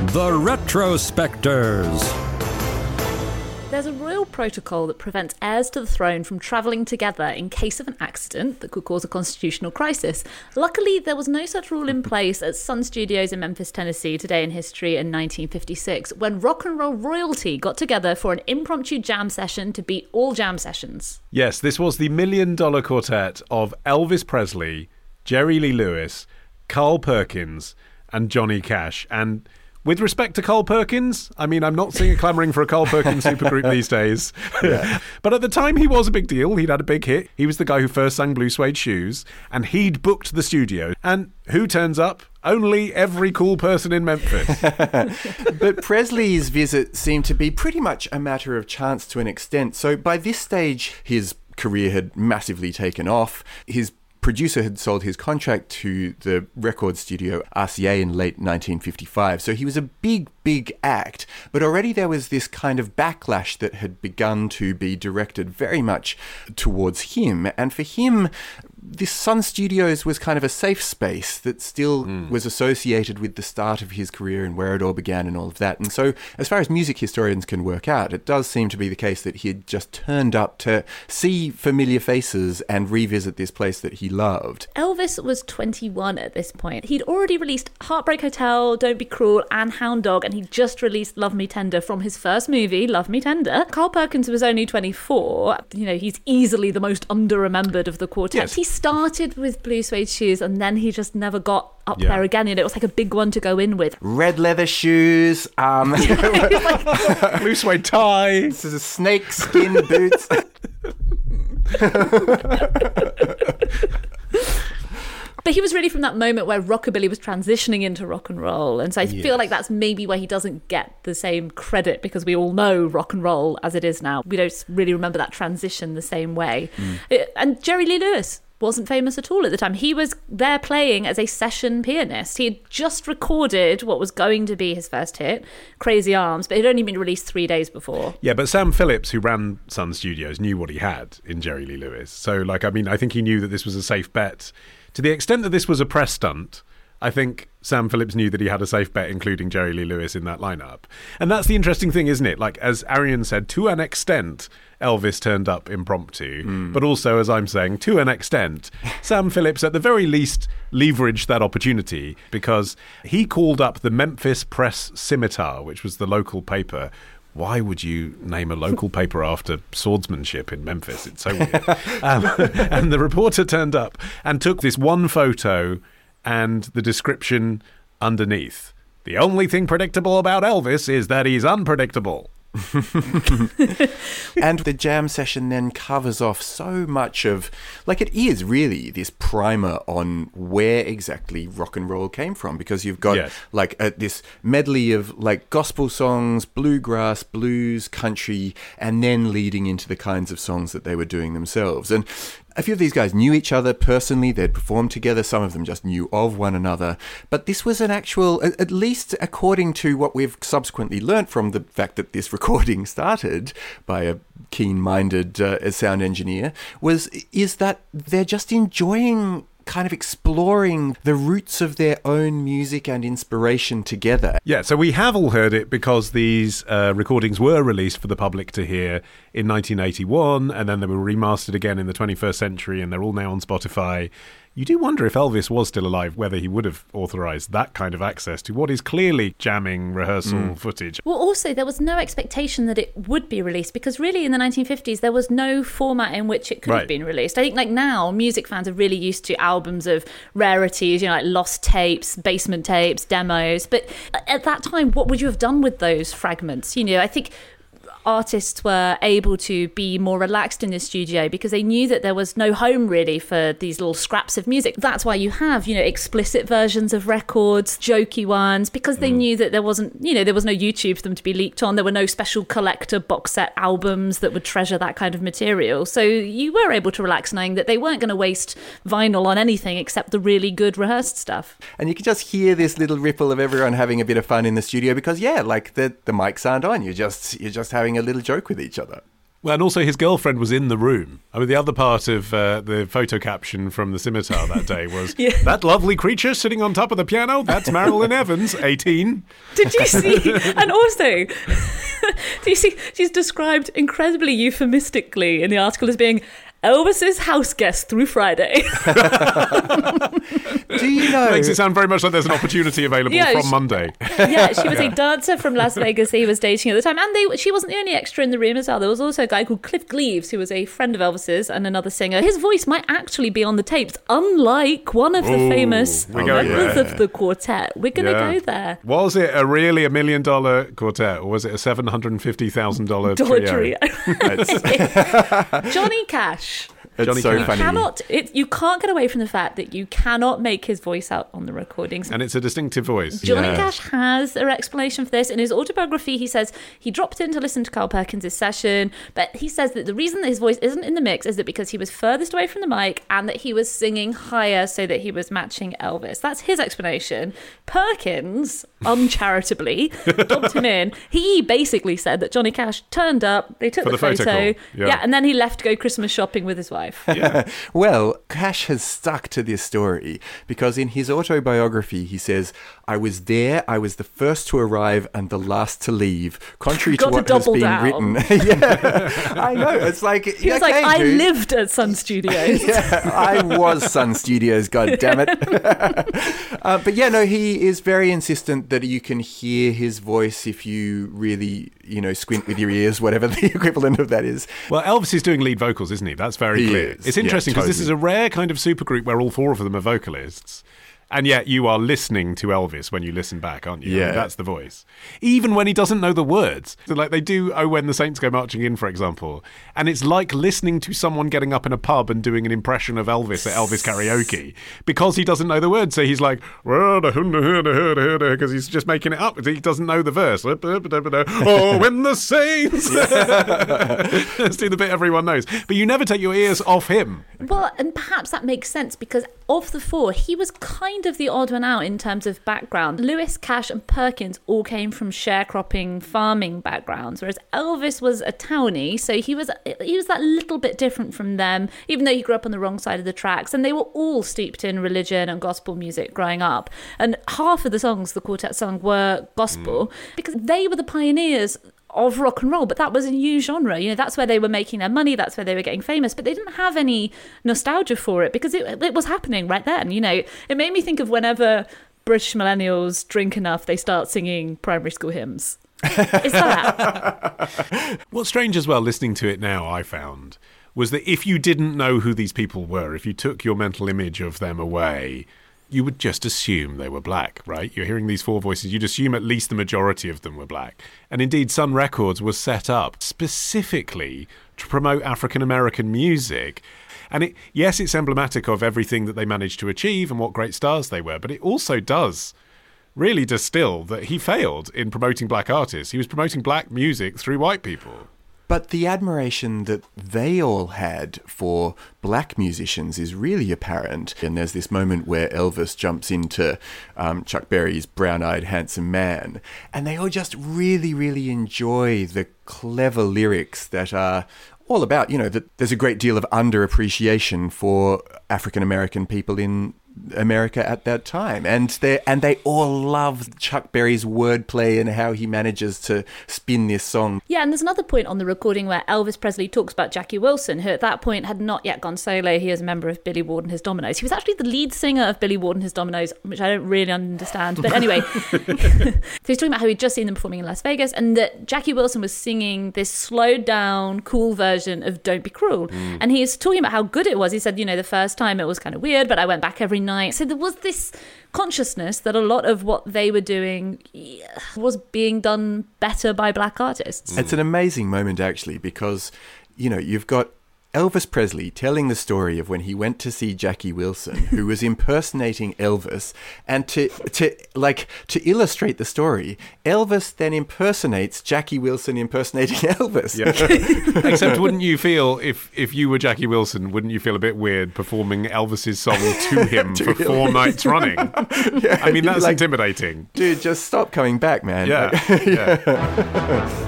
the Retrospectors. There's a royal protocol that prevents heirs to the throne from travelling together in case of an accident that could cause a constitutional crisis. Luckily, there was no such rule in place at Sun Studios in Memphis, Tennessee, today in history in 1956, when rock and roll royalty got together for an impromptu jam session to beat all jam sessions. Yes, this was the million dollar quartet of Elvis Presley, Jerry Lee Lewis, Carl Perkins, and Johnny Cash. And with respect to Carl Perkins, I mean, I'm not seeing a clamoring for a Carl Perkins supergroup these days. but at the time, he was a big deal. He'd had a big hit. He was the guy who first sang Blue Suede Shoes, and he'd booked the studio. And who turns up? Only every cool person in Memphis. but Presley's visit seemed to be pretty much a matter of chance to an extent. So by this stage, his career had massively taken off. His producer had sold his contract to the record studio RCA in late 1955. So he was a big, big act. But already there was this kind of backlash that had begun to be directed very much towards him. And for him, this Sun Studios was kind of a safe space that still hmm. was associated with the start of his career and where it all began and all of that. And so, as far as music historians can work out, it does seem to be the case that he had just turned up to see familiar faces and revisit this place that he loved. Elvis was 21 at this point. He'd already released Heartbreak Hotel, Don't Be Cruel, and Hound Dog, and he just released Love Me Tender from his first movie, Love Me Tender. Carl Perkins was only 24. You know, he's easily the most under-remembered of the quartet. Yes. He started with Blue Suede Shoes, and then he just never got up Yeah. there again. And it was like a big one to go in with. Red leather shoes, um, Blue suede tie. this is a snake skin boots. But he was really from that moment where rockabilly was transitioning into rock and roll. And so I feel like that's maybe where he doesn't get the same credit because we all know rock and roll as it is now. We don't really remember that transition the same way. Uh, And Jerry Lee Lewis wasn't famous at all at the time. He was there playing as a session pianist. He had just recorded what was going to be his first hit, Crazy Arms, but it had only been released three days before. Yeah, but Sam Phillips, who ran Sun Studios, knew what he had in Jerry Lee Lewis. So, like, I mean, I think he knew that this was a safe bet. To the extent that this was a press stunt, I think Sam Phillips knew that he had a safe bet, including Jerry Lee Lewis in that lineup. And that's the interesting thing, isn't it? Like, as Arion said, to an extent, Elvis turned up impromptu, but also, as I'm saying, to an extent, Sam Phillips, at the very least, leveraged that opportunity because he called up the Memphis Press Scimitar, which was the local paper. Why would you name a local paper after swordsmanship in Memphis? It's so weird. Um, and the reporter turned up and took this one photo and the description underneath. The only thing predictable about Elvis is that he's unpredictable. and the jam session then covers off so much of like it is really this primer on where exactly rock and roll came from because you've got Yes. like a, this medley of like gospel songs bluegrass blues country and then leading into the kinds of songs that they were doing themselves and a few of these guys knew each other personally. They'd performed together. Some of them just knew of one another. But this was an actual, at least according to what we've subsequently learnt from the fact that this recording started by a keen-minded uh, sound engineer, was is that they're just enjoying kind of exploring the roots of their own music and inspiration together. Yeah, so we have all heard it because these uh, recordings were released for the public to hear in 1981, and then they were remastered again in the 21st century, and they're all now on Spotify. You do wonder if Elvis was still alive, whether he would have authorized that kind of access to what is clearly jamming rehearsal mm. footage. Well, also, there was no expectation that it would be released because, really, in the 1950s, there was no format in which it could Right. have been released. I think, like now, music fans are really used to albums of rarities, you know, like lost tapes, basement tapes, demos. But at that time, what would you have done with those fragments? You know, I think artists were able to be more relaxed in the studio because they knew that there was no home really for these little scraps of music. That's why you have, you know, explicit versions of records, jokey ones, because they mm. knew that there wasn't, you know, there was no YouTube for them to be leaked on. There were no special collector box set albums that would treasure that kind of material. So you were able to relax knowing that they weren't going to waste vinyl on anything except the really good rehearsed stuff. And you can just hear this little ripple of everyone having a bit of fun in the studio because yeah, like the the mics aren't on. You're just you're just having a little joke with each other. Well, and also his girlfriend was in the room. I mean, the other part of uh, the photo caption from the scimitar that day was that lovely creature sitting on top of the piano. That's Marilyn Evans, 18. Did you see? and also, do you see? She's described incredibly euphemistically in the article as being Elvis's house guest through Friday. Do you know? Makes it sound very much like there's an opportunity available Yeah, from she- Monday. yeah, she was a dancer from Las Vegas he was dating at the time, and they, she wasn't the only extra in the room as well. There was also a guy called Cliff Gleaves, who was a friend of Elvis's and another singer. His voice might actually be on the tapes, unlike one of the Ooh, famous oh, members there. of the quartet. We're going to Yeah. go there. Was it a really a million dollar quartet, or was it a seven hundred and fifty thousand dollar Dollar trio? Trio. Johnny Cash. It's Johnny so Cash. funny. cannot it, you can't get away from the fact that you cannot make his voice out on the recordings And it's a distinctive voice. Johnny Yeah. Cash has an explanation for this. In his autobiography, he says he dropped in to listen to Carl Perkins' session, but he says that the reason that his voice isn't in the mix is that because he was furthest away from the mic and that he was singing higher so that he was matching Elvis. That's his explanation. Perkins, uncharitably, dumped him in. He basically said that Johnny Cash turned up, they took For the, the photo photo, call, yeah. and then he left to go Christmas shopping with his wife. Well, Cash has stuck to this story because in his autobiography he says, "I was there. I was the first to arrive and the last to leave." Contrary to what has been down. written. yeah, I know. It's like He was like, I dude. lived at Sun Studios. Yeah, I was Sun Studios, god damn it. uh, but yeah, no, he is very insistent that you can hear his voice if you really, you know, squint with your ears, whatever the equivalent of that is. Well, Elvis is doing lead vocals, isn't he? That's very He clear. is. It's interesting because this is a rare kind of supergroup where all four of them are vocalists. And yet you are listening to Elvis when you listen back, aren't you? I mean, Yeah. that's the voice. Even when he doesn't know the words. So like they do Oh When the Saints Go Marching In, for example. And it's like listening to someone getting up in a pub and doing an impression of Elvis at Elvis karaoke because he doesn't know the words. So he's like, because he's just making it up. He doesn't know the verse. Oh, when the saints. Let's do the bit everyone knows. But you never take your ears off him. Well, and perhaps that makes sense because of the four, he was kind of the odd one out in terms of background. Lewis, Cash, and Perkins all came from sharecropping, farming backgrounds, whereas Elvis was a townie, so he was he was that little bit different from them, even though he grew up on the wrong side of the tracks. And they were all steeped in religion and gospel music growing up. And half of the songs the quartet sung were gospel mm. because they were the pioneers of rock and roll, but that was a new genre. You know, that's where they were making their money, that's where they were getting famous, but they didn't have any nostalgia for it because it, it was happening right then. You know, it made me think of whenever British millennials drink enough, they start singing primary school hymns. Is that? What's strange as well, listening to it now, I found, was that if you didn't know who these people were, if you took your mental image of them away, you would just assume they were black, right? You're hearing these four voices, you'd assume at least the majority of them were black. And indeed, Sun Records was set up specifically to promote African American music. And it, yes, it's emblematic of everything that they managed to achieve and what great stars they were, but it also does really distill that he failed in promoting black artists. He was promoting black music through white people. But the admiration that they all had for black musicians is really apparent. And there's this moment where Elvis jumps into um, Chuck Berry's Brown Eyed Handsome Man, and they all just really, really enjoy the clever lyrics that are all about, you know, that there's a great deal of underappreciation for African American people in America at that time, and they and they all love Chuck Berry's wordplay and how he manages to spin this song. Yeah, and there's another point on the recording where Elvis Presley talks about Jackie Wilson, who at that point had not yet gone solo. He was a member of Billy Ward and his Dominoes. He was actually the lead singer of Billy Ward and his Dominoes, which I don't really understand. But anyway, so he's talking about how he'd just seen them performing in Las Vegas and that Jackie Wilson was singing this slowed down, cool version of Don't Be Cruel. Mm. And he's talking about how good it was. He said, you know, the first time it was kind of weird, but I went back every night. So there was this consciousness that a lot of what they were doing was being done better by black artists. It's an amazing moment, actually, because, you know, you've got Elvis Presley telling the story of when he went to see Jackie Wilson, who was impersonating Elvis, and to to like to illustrate the story, Elvis then impersonates Jackie Wilson impersonating Elvis. Except, wouldn't you feel if if you were Jackie Wilson, wouldn't you feel a bit weird performing Elvis's song to him for four nights running? I mean, that's Like- intimidating. Dude, just stop coming back, man. Yeah. Like- yeah. Now,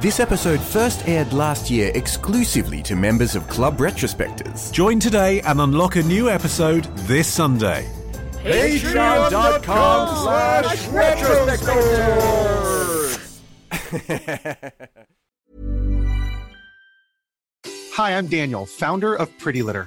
This episode first aired last year exclusively to members of Club Retrospectors. Join today and unlock a new episode this Sunday. Patreon.com slash retrospectors. Hi, I'm Daniel, founder of Pretty Litter.